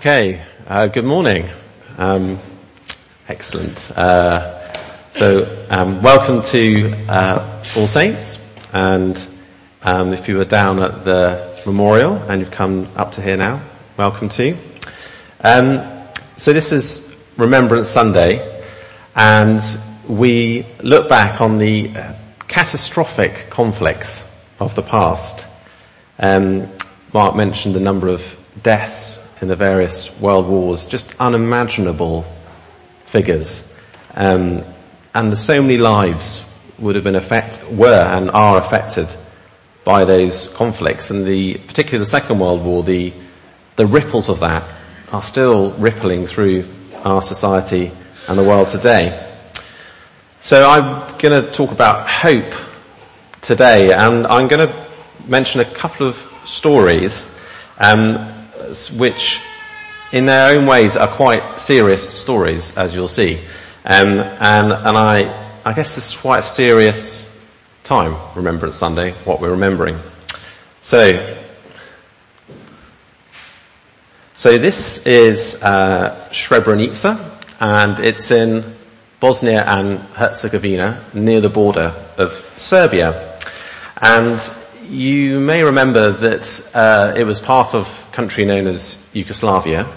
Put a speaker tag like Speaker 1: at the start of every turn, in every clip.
Speaker 1: Okay, uh, good morning. Um, excellent. Uh, so, um, welcome to uh, All Saints, and um, if you were down at the memorial and you've come up to here now, welcome to. Um, so this is Remembrance Sunday, and we look back on the catastrophic conflicts of the past. Um, Mark mentioned the number of deaths in the various world wars, just unimaginable figures. Um, and so many lives would have been affect, were and are affected by those conflicts. And the, particularly the Second World War, the, the ripples of that are still rippling through our society and the world today. So I'm going to talk about hope today, and I'm going to mention a couple of stories um, which in their own ways are quite serious stories, as you'll see. Um, and, and I, I guess this is quite a serious time, Remembrance Sunday, what we're remembering. So, so this is uh, Srebrenica, and it's in Bosnia and Herzegovina, near the border of Serbia. And you may remember that uh, it was part of a country known as Yugoslavia,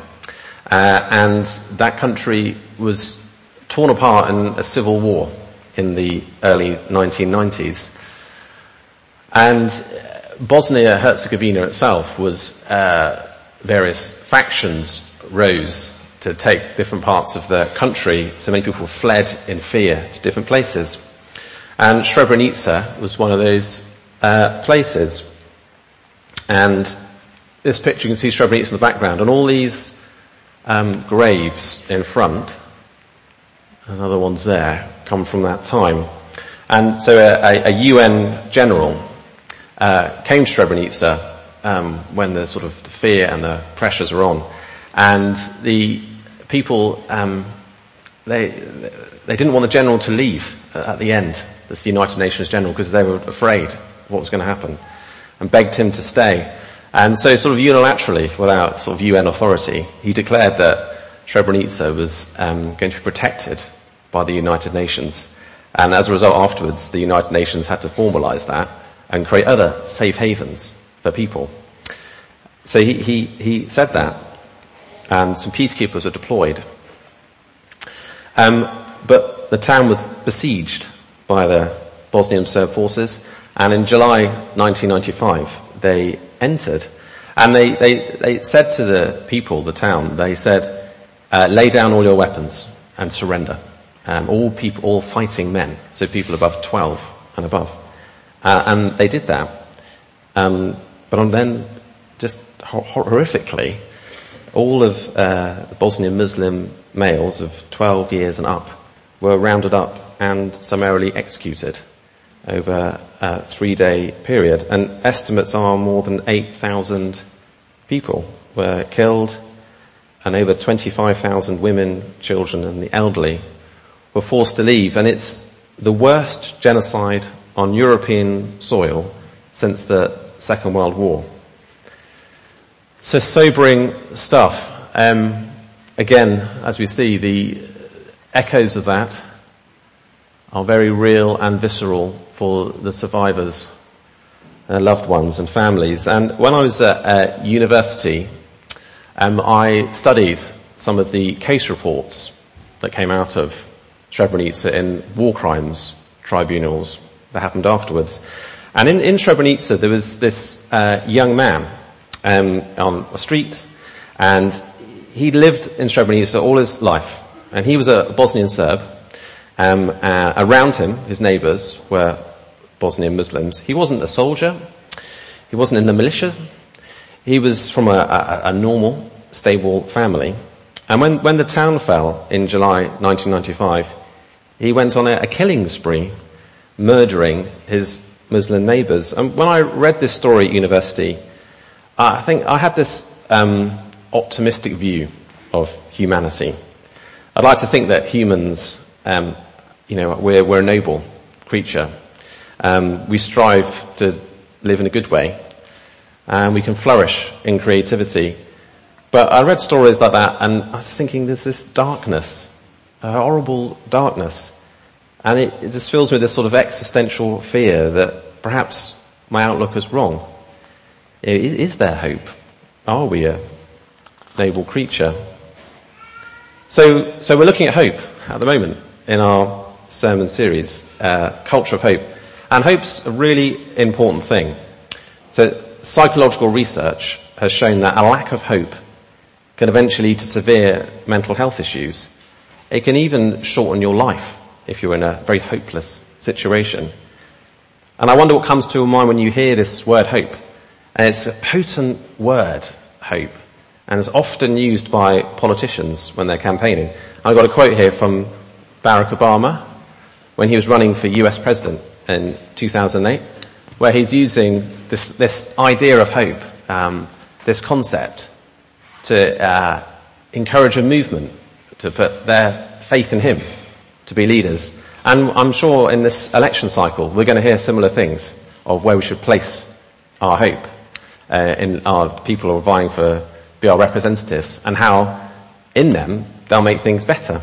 Speaker 1: uh, and that country was torn apart in a civil war in the early 1990s. And Bosnia-Herzegovina itself was uh, various factions rose to take different parts of the country. So many people fled in fear to different places. And Srebrenica was one of those uh, places. And this picture, you can see Srebrenica in the background, and all these um, graves in front, and other ones there, come from that time. And so a, a UN general uh, came to Srebrenica um, when the sort of the fear and the pressures were on, and the people um, they they didn't want the general to leave at the end, this United Nations general, because they were afraid what was going to happen and begged him to stay. And so sort of unilaterally, without sort of UN authority, he declared that Srebrenica was um, going to be protected by the United Nations. And as a result afterwards, the United Nations had to formalize that and create other safe havens for people. So he, he, he said that. And some peacekeepers were deployed. Um, but the town was besieged by the Bosnian Serb forces and in July 1995, they entered and they, they, they said to the people, the town, they said, uh, lay down all your weapons and surrender. Um, all people, all fighting men, so people above 12 and above. Uh, and they did that. Um, but then, just horrifically, all of uh, the Bosnian Muslim males of 12 years and up were rounded up and summarily executed over a three day period. And estimates are more than 8,000 people were killed and over 25,000 women, children and the elderly were forced to leave. And it's the worst genocide on European soil since the Second World War. So sobering stuff. Um, again, as we see, the echoes of that are very real and visceral for the survivors, uh, loved ones and families. And when I was at, at university, um, I studied some of the case reports that came out of Srebrenica in war crimes tribunals that happened afterwards. And in, in Srebrenica, there was this uh, young man um, on a street, and he lived in Srebrenica all his life, and he was a Bosnian Serb, um, uh, around him, his neighbours were Bosnian Muslims. He wasn't a soldier. He wasn't in the militia. He was from a, a, a normal, stable family. And when, when the town fell in July 1995, he went on a, a killing spree, murdering his Muslim neighbours. And when I read this story at university, I think I had this um, optimistic view of humanity. I'd like to think that humans um, you know, we're, we're a noble creature. Um, we strive to live in a good way, and we can flourish in creativity. But I read stories like that and I was thinking there's this darkness, a horrible darkness. And it, it just fills me with this sort of existential fear that perhaps my outlook is wrong. Is, is there hope? Are we a noble creature? So, so we're looking at hope at the moment in our sermon series, uh, Culture of Hope. And hope's a really important thing. So psychological research has shown that a lack of hope can eventually lead to severe mental health issues. It can even shorten your life if you're in a very hopeless situation. And I wonder what comes to your mind when you hear this word hope. And it's a potent word, hope, and it's often used by politicians when they're campaigning. I've got a quote here from Barack Obama when he was running for US president in 2008, where he's using this, this idea of hope, um, this concept, to uh, encourage a movement to put their faith in him to be leaders. And I'm sure in this election cycle we're going to hear similar things of where we should place our hope uh, in our people who are vying for be our representatives and how in them they'll make things better.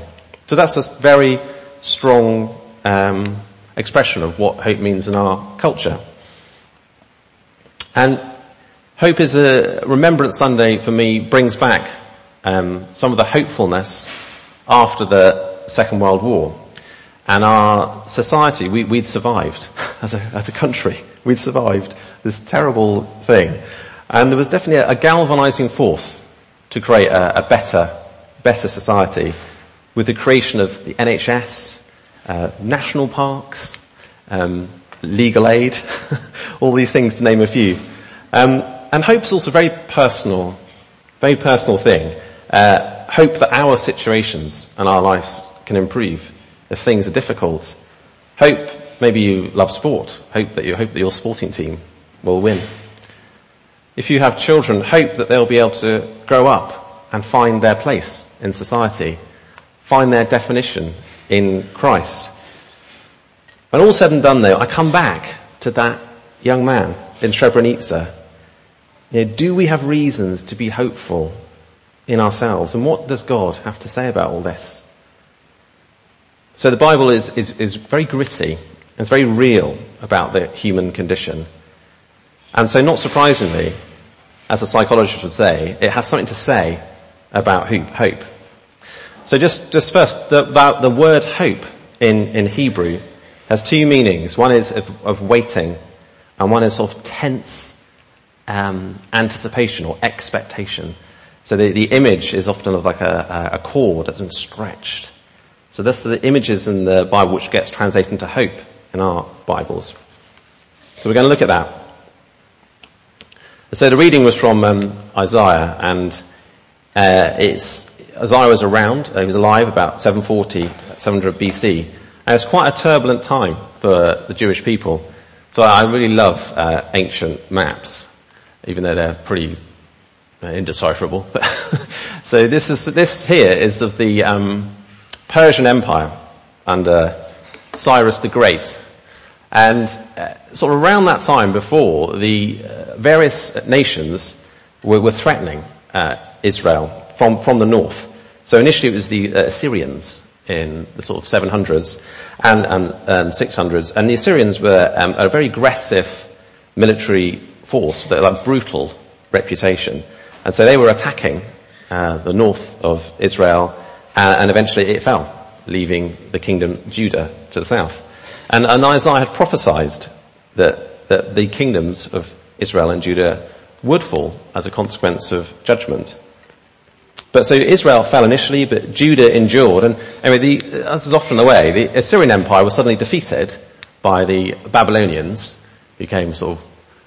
Speaker 1: So that's a very strong um, expression of what hope means in our culture. And Hope is a Remembrance Sunday for me brings back um, some of the hopefulness after the Second World War. And our society, we, would survived as a, as a country. We'd survived this terrible thing. And there was definitely a, a galvanizing force to create a, a, better, better society with the creation of the NHS, uh, national parks, um, legal aid, all these things to name a few. Um, and hope's also a very personal, very personal thing. Uh, hope that our situations and our lives can improve if things are difficult. Hope, maybe you love sport. Hope that you hope that your sporting team will win. If you have children, hope that they'll be able to grow up and find their place in society, find their definition in Christ. When all said and done though, I come back to that young man in Srebrenica you know, do we have reasons to be hopeful in ourselves? And what does God have to say about all this? So the Bible is, is, is very gritty. It's very real about the human condition. And so not surprisingly, as a psychologist would say, it has something to say about hope. So just, just first, the, about the word hope in, in Hebrew has two meanings. One is of, of waiting and one is sort of tense um, anticipation or expectation. So the, the image is often of like a, a cord that's been stretched. So this are the images in the Bible which gets translated into hope in our Bibles. So we're going to look at that. So the reading was from um, Isaiah, and uh, it's Isaiah was around. Uh, he was alive about 740, 700 BC, and it's quite a turbulent time for the Jewish people. So I really love uh, ancient maps even though they're pretty uh, indecipherable. so this is this here is of the um, Persian Empire under Cyrus the Great, and uh, sort of around that time, before the uh, various nations were, were threatening uh, Israel from from the north. So initially it was the uh, Assyrians in the sort of 700s and, and um, 600s, and the Assyrians were um, a very aggressive military force, their like brutal reputation. And so they were attacking uh, the north of Israel, uh, and eventually it fell, leaving the kingdom Judah to the south. And, and Isaiah had prophesied that, that the kingdoms of Israel and Judah would fall as a consequence of judgment. But so Israel fell initially, but Judah endured, and anyway, the, as is often the way, the Assyrian Empire was suddenly defeated by the Babylonians, became sort of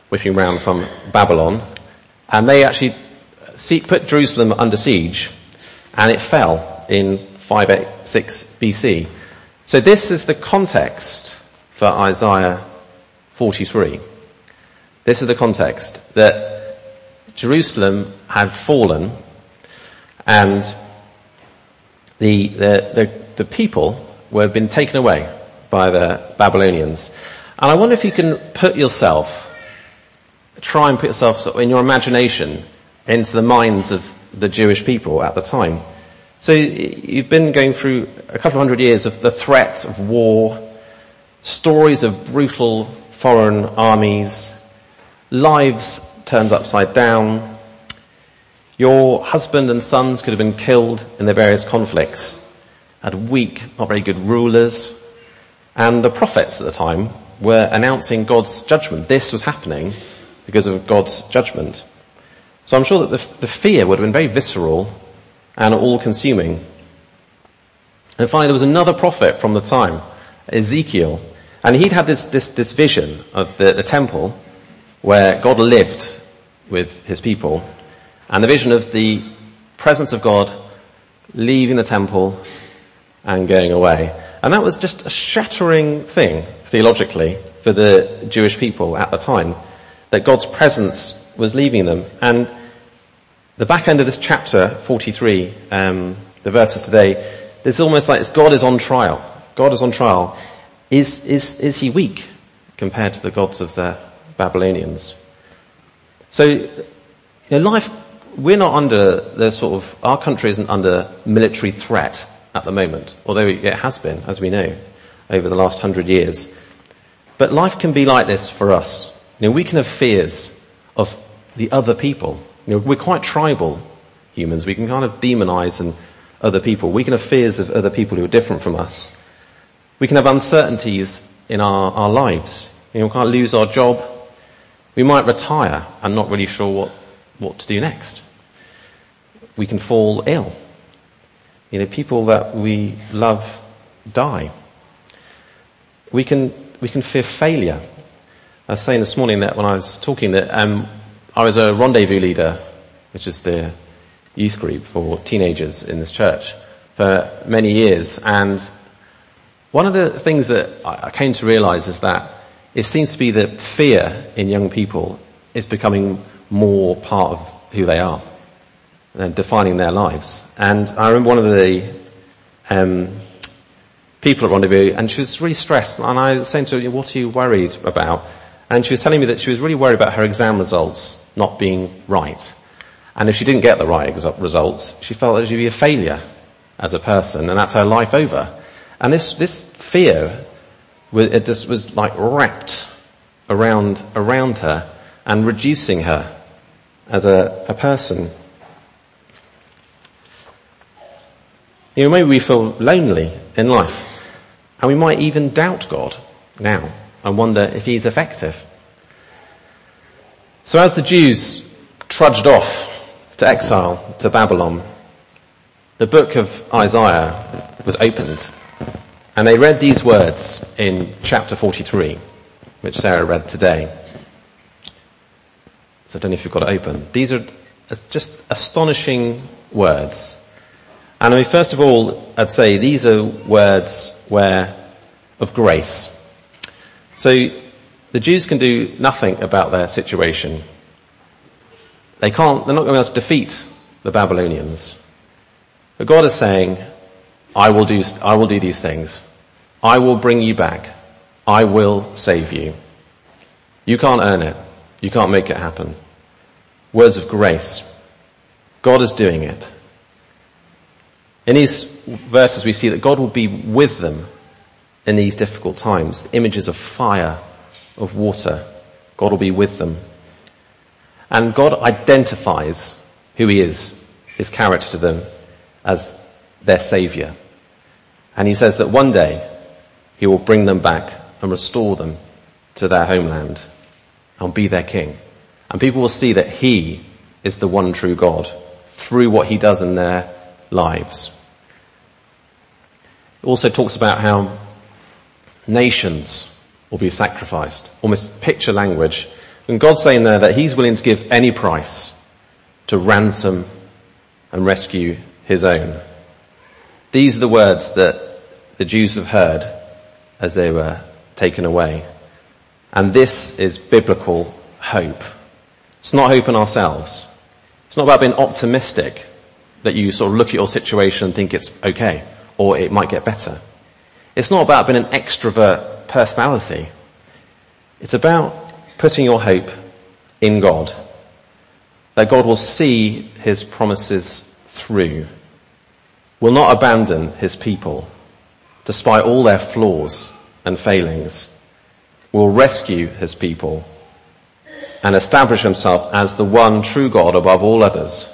Speaker 1: whipping around from Babylon, and they actually put Jerusalem under siege, and it fell in 586 BC. So this is the context for Isaiah 43. This is the context that Jerusalem had fallen and the, the, the, the people were been taken away by the Babylonians. And I wonder if you can put yourself try and put yourself in your imagination into the minds of the Jewish people at the time. So you've been going through a couple of hundred years of the threat of war, stories of brutal foreign armies, lives turned upside down. Your husband and sons could have been killed in their various conflicts, had weak, not very good rulers, and the prophets at the time were announcing God's judgment. This was happening because of God's judgment. So I'm sure that the, the fear would have been very visceral and all consuming. And finally there was another prophet from the time, Ezekiel, and he'd had this, this, this vision of the, the temple where God lived with his people and the vision of the presence of God leaving the temple and going away. And that was just a shattering thing theologically for the Jewish people at the time, that God's presence was leaving them. And the back end of this chapter, 43, um, the verses today, it's almost like God is on trial. God is on trial. Is, is, is he weak compared to the gods of the Babylonians? So, you know, life, we're not under the sort of, our country isn't under military threat at the moment, although it has been, as we know, over the last hundred years. But life can be like this for us. You know, we can have fears of the other people you know, we're quite tribal humans. We can kind of demonize and other people. We can have fears of other people who are different from us. We can have uncertainties in our, our lives. You know, we can't lose our job. We might retire and not really sure what, what to do next. We can fall ill. You know, people that we love die. We can, we can fear failure. I was saying this morning that when I was talking that um, I was a rendezvous leader, which is the youth group for teenagers in this church, for many years. And one of the things that I came to realize is that it seems to be that fear in young people is becoming more part of who they are and defining their lives. And I remember one of the um, people at Rendezvous, and she was really stressed. And I was saying to her, "What are you worried about?" And she was telling me that she was really worried about her exam results not being right. And if she didn't get the right results, she felt that she'd be a failure as a person, and that's her life over. And this, this fear, it just was like wrapped around, around her and reducing her as a, a person. You know, maybe we feel lonely in life, and we might even doubt God now and wonder if He's effective. So as the Jews trudged off to exile to Babylon, the book of Isaiah was opened and they read these words in chapter 43, which Sarah read today. I don't know if you've got it open. These are just astonishing words. And I mean, first of all, I'd say these are words where, of grace. So the Jews can do nothing about their situation. They can't, they're not going to be able to defeat the Babylonians. But God is saying, I will do, I will do these things. I will bring you back. I will save you. You can't earn it. You can't make it happen. Words of grace. God is doing it. In these verses we see that God will be with them in these difficult times. Images of fire of water. God will be with them. And God identifies who he is, his character to them as their savior. And he says that one day he will bring them back and restore them to their homeland and be their king. And people will see that he is the one true God through what he does in their lives. It also talks about how nations will be sacrificed. Almost picture language. And God's saying there that He's willing to give any price to ransom and rescue His own. These are the words that the Jews have heard as they were taken away. And this is biblical hope. It's not hope in ourselves. It's not about being optimistic that you sort of look at your situation and think it's okay or it might get better. It's not about being an extrovert personality. It's about putting your hope in God. that God will see his promises through, will not abandon his people despite all their flaws and failings, will rescue his people and establish himself as the one true God above all others.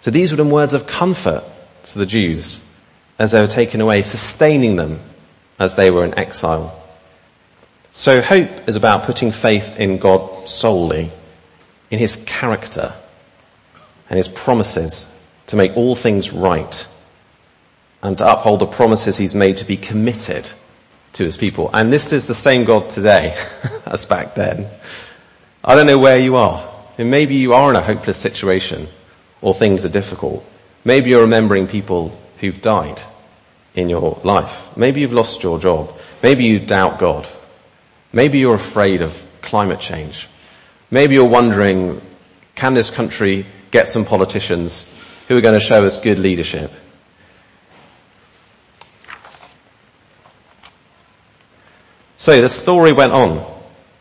Speaker 1: So these were the words of comfort to the Jews as they were taken away, sustaining them as they were in exile. So hope is about putting faith in God solely, in his character and his promises to make all things right and to uphold the promises he's made to be committed to his people. And this is the same God today as back then. I don't know where you are. And maybe you are in a hopeless situation or things are difficult. Maybe you're remembering people who've died in your life. Maybe you've lost your job. Maybe you doubt God. Maybe you're afraid of climate change. Maybe you're wondering, can this country get some politicians who are going to show us good leadership? So the story went on.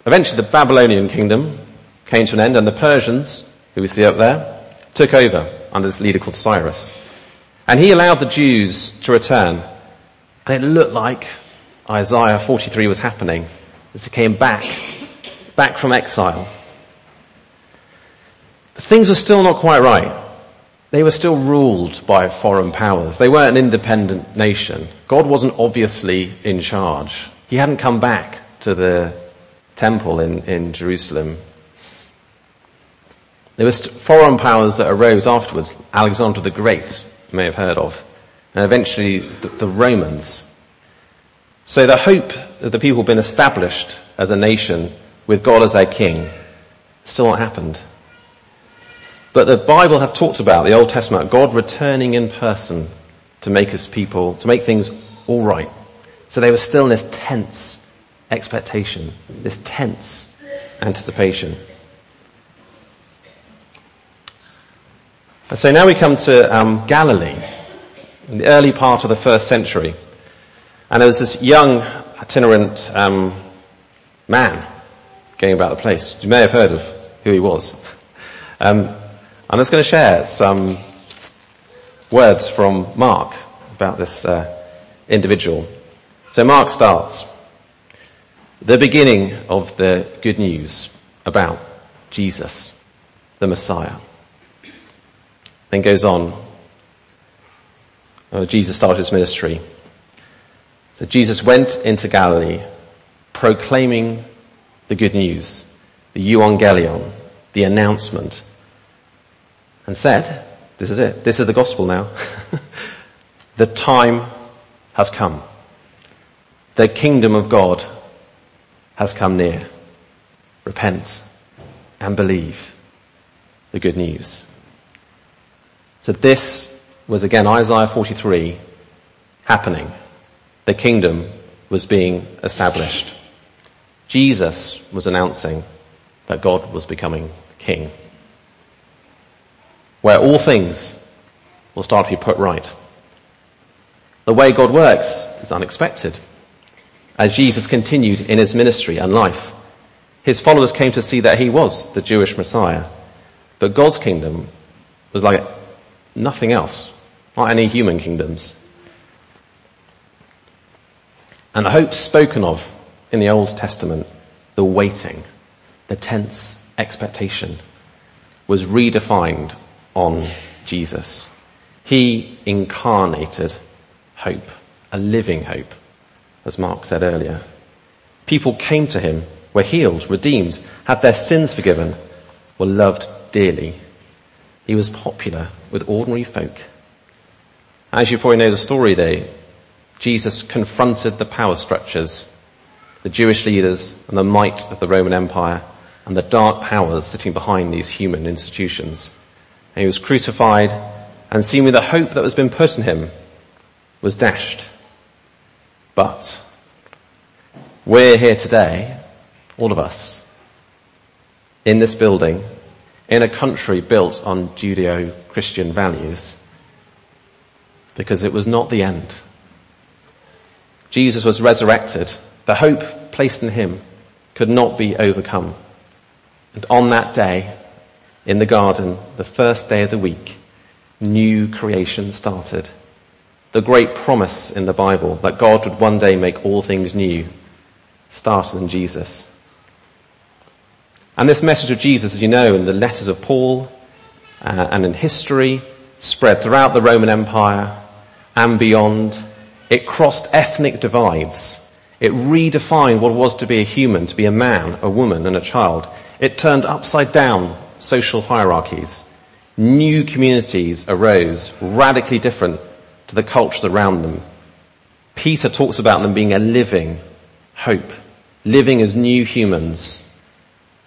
Speaker 1: Eventually the Babylonian kingdom came to an end and the Persians, who we see up there, took over under this leader called Cyrus. And he allowed the Jews to return. And it looked like Isaiah 43 was happening as they came back, back from exile. But things were still not quite right. They were still ruled by foreign powers. They weren't an independent nation. God wasn't obviously in charge. He hadn't come back to the temple in, in Jerusalem. There were foreign powers that arose afterwards. Alexander the Great, you may have heard of. And eventually the, the Romans. So the hope of the people being established as a nation with God as their king still not happened. But the Bible had talked about, the Old Testament, God returning in person to make his people, to make things all right. So they were still in this tense expectation, this tense anticipation. And so now we come to um, Galilee, in the early part of the first century. And there was this young itinerant um, man going about the place. You may have heard of who he was. Um, I'm just going to share some words from Mark about this uh, individual. So Mark starts the beginning of the good news about Jesus, the Messiah. Then goes on. Uh, Jesus started his ministry. So Jesus went into Galilee proclaiming the good news, the euangelion, the announcement and said, this is it, this is the gospel now. the time has come. The kingdom of God has come near. Repent and believe the good news. So this was again Isaiah 43 happening. The kingdom was being established. Jesus was announcing that God was becoming king where all things will start to be put right. The way God works is unexpected. As Jesus continued in his ministry and life, his followers came to see that he was the Jewish Messiah. But God's kingdom was like nothing else, not any human kingdoms. And the hope spoken of in the Old Testament, the waiting, the tense expectation, was redefined on Jesus. He incarnated hope, a living hope, as Mark said earlier. People came to him, were healed, redeemed, had their sins forgiven, were loved dearly. He was popular with ordinary folk. As you probably know the story though, Jesus confronted the power structures, the Jewish leaders and the might of the Roman Empire and the dark powers sitting behind these human institutions. And he was crucified and seemingly the hope that was been put in him was dashed. But we're here today, all of us, in this building, in a country built on Judeo-Christian values, because it was not the end. Jesus was resurrected. The hope placed in him could not be overcome. And on that day, in the garden, the first day of the week, new creation started. The great promise in the Bible that God would one day make all things new started in Jesus. And this message of Jesus, as you know, in the letters of Paul uh, and in history, spread throughout the Roman Empire and beyond. It crossed ethnic divides. It redefined what it was to be a human, to be a man, a woman and a child. It turned upside down social hierarchies. New communities arose, radically different to the cultures around them. Peter talks about them being a living hope, living as new humans.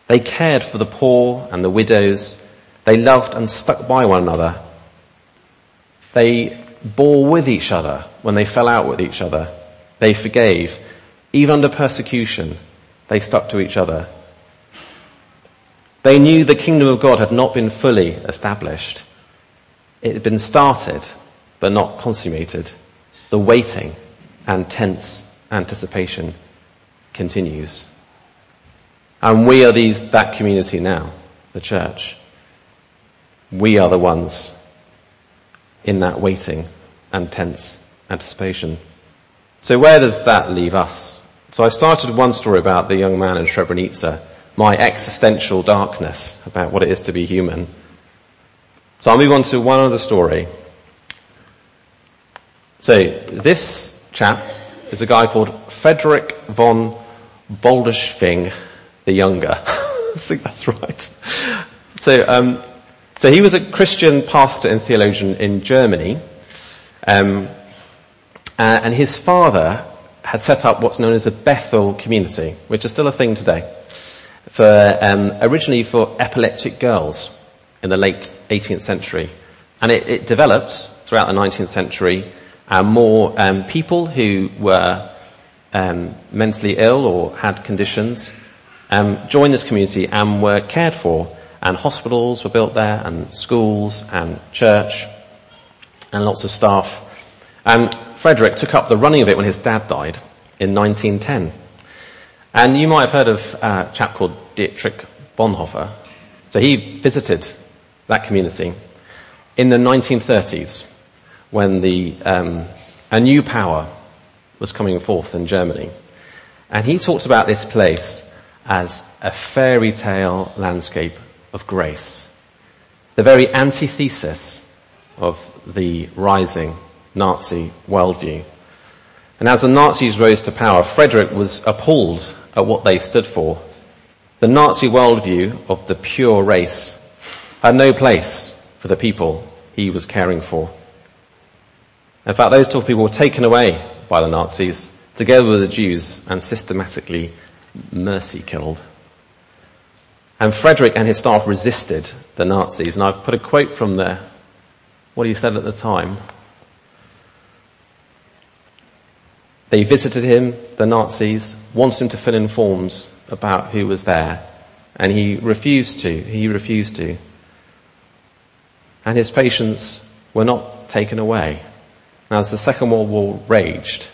Speaker 1: They cared for the poor and the widows. They loved and stuck by one another. They bore with each other when they fell out with each other. They forgave. Even under persecution, they stuck to each other. They knew the kingdom of God had not been fully established. It had been started, but not consummated. The waiting and tense anticipation continues. And we are these, that community now, the church. We are the ones in that waiting and tense anticipation. So where does that leave us? So I started one story about the young man in Srebrenica, my existential darkness about what it is to be human. So I'll move on to one other story. So this chap is a guy called Frederick von Bodelschwingh the Younger. I think that's right. So, um, so he was a Christian pastor and theologian in Germany, um, uh, and his father had set up what's known as a Bethel community, which is still a thing today, for um, originally for epileptic girls in the late 18th century, and it, it developed throughout the 19th century. More um, people who were um, mentally ill or had conditions um, joined this community and were cared for, and hospitals were built there, and schools, and church, and lots of staff. And Frederick took up the running of it when his dad died in 1910. And you might have heard of a chap called Dietrich Bonhoeffer. So he visited that community in the 1930s when the, um, a new power was coming forth in Germany. And he talks about this place as a fairy tale landscape of grace. The very antithesis of the rising Nazi worldview. And as the Nazis rose to power, Frederick was appalled at what they stood for. The Nazi worldview of the pure race had no place for the people he was caring for. In fact, those two people were taken away by the Nazis, together with the Jews, and systematically mercy killed. And Frederick and his staff resisted the Nazis, and I've put a quote from there, what he said at the time. They visited him, the Nazis, wanted him to fill in forms about who was there, and he refused to, he refused to. And his patients were not taken away. As the Second World War raged,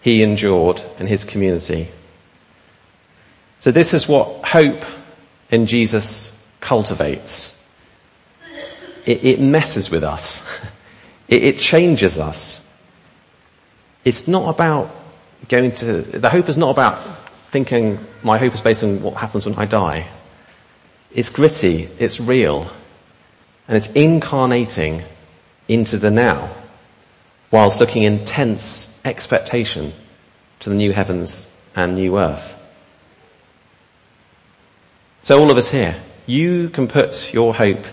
Speaker 1: he endured in his community. So this is what hope in Jesus cultivates. It, it messes with us. It, it changes us. It's not about going to, the hope is not about thinking my hope is based on what happens when I die. It's gritty, it's real, and it's incarnating into the now whilst looking in tense expectation to the new heavens and new earth. So all of us here, you can put your hope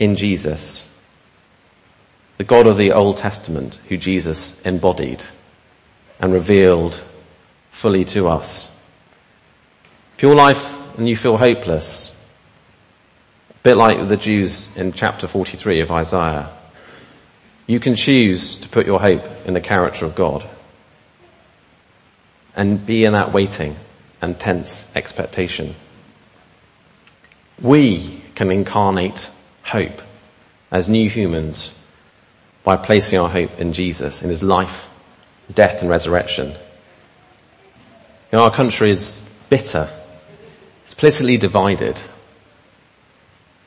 Speaker 1: in Jesus, the God of the Old Testament who Jesus embodied and revealed fully to us. If your life and you feel hopeless, a bit like the Jews in chapter 43 of Isaiah, you can choose to put your hope in the character of God and be in that waiting and tense expectation. We can incarnate hope as new humans by placing our hope in Jesus, in his life, death and resurrection. You know, our country is bitter. It's politically divided.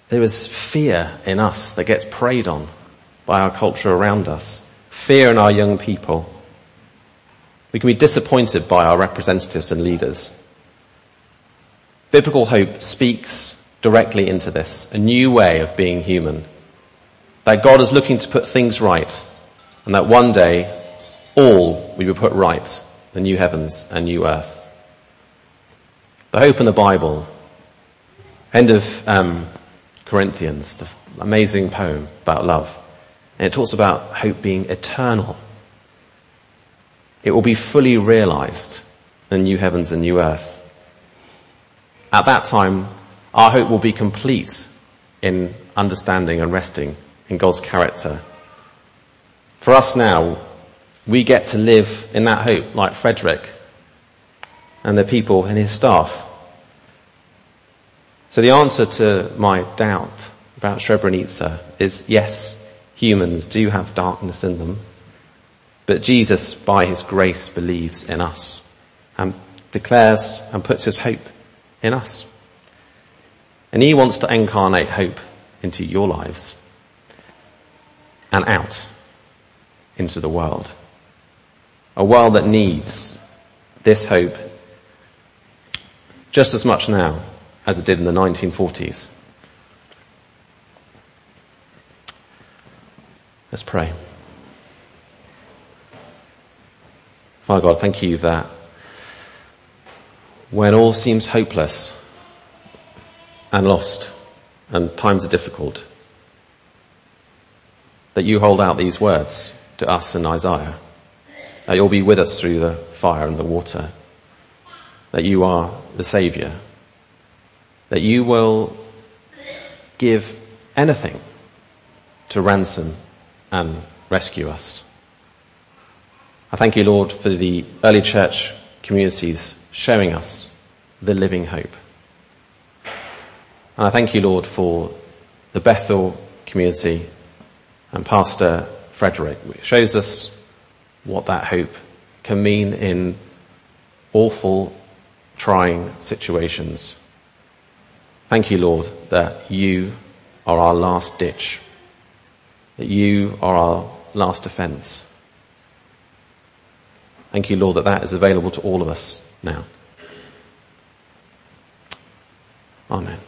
Speaker 1: there is fear in us that gets preyed on by our culture around us. Fear in our young people. We can be disappointed by our representatives and leaders. Biblical hope speaks directly into this, a new way of being human. That God is looking to put things right and that one day all will be put right, the new heavens and new earth. The hope in the Bible, end of um, Corinthians, the amazing poem about love. And it talks about hope being eternal. It will be fully realized in new heavens and new earth. At that time, our hope will be complete in understanding and resting in God's character. For us now, we get to live in that hope like Frederick and the people and his staff. So the answer to my doubt about Srebrenica is yes, humans do have darkness in them, but Jesus by his grace believes in us and declares and puts his hope in us. And he wants to incarnate hope into your lives and out into the world. A world that needs this hope just as much now as it did in the 1940s. Let's pray. Father God, thank you that when all seems hopeless and lost and times are difficult, that you hold out these words to us in Isaiah, that you'll be with us through the fire and the water, that you are the Saviour, that you will give anything to ransom and rescue us. I thank you, Lord, for the early church communities showing us the living hope. And I thank you, Lord, for the Bethel community and Pastor Frederick, which shows us what that hope can mean in awful, trying situations. Thank you, Lord, that you are our last ditch, that you are our last defense. Thank you, Lord, that that is available to all of us now. Amen.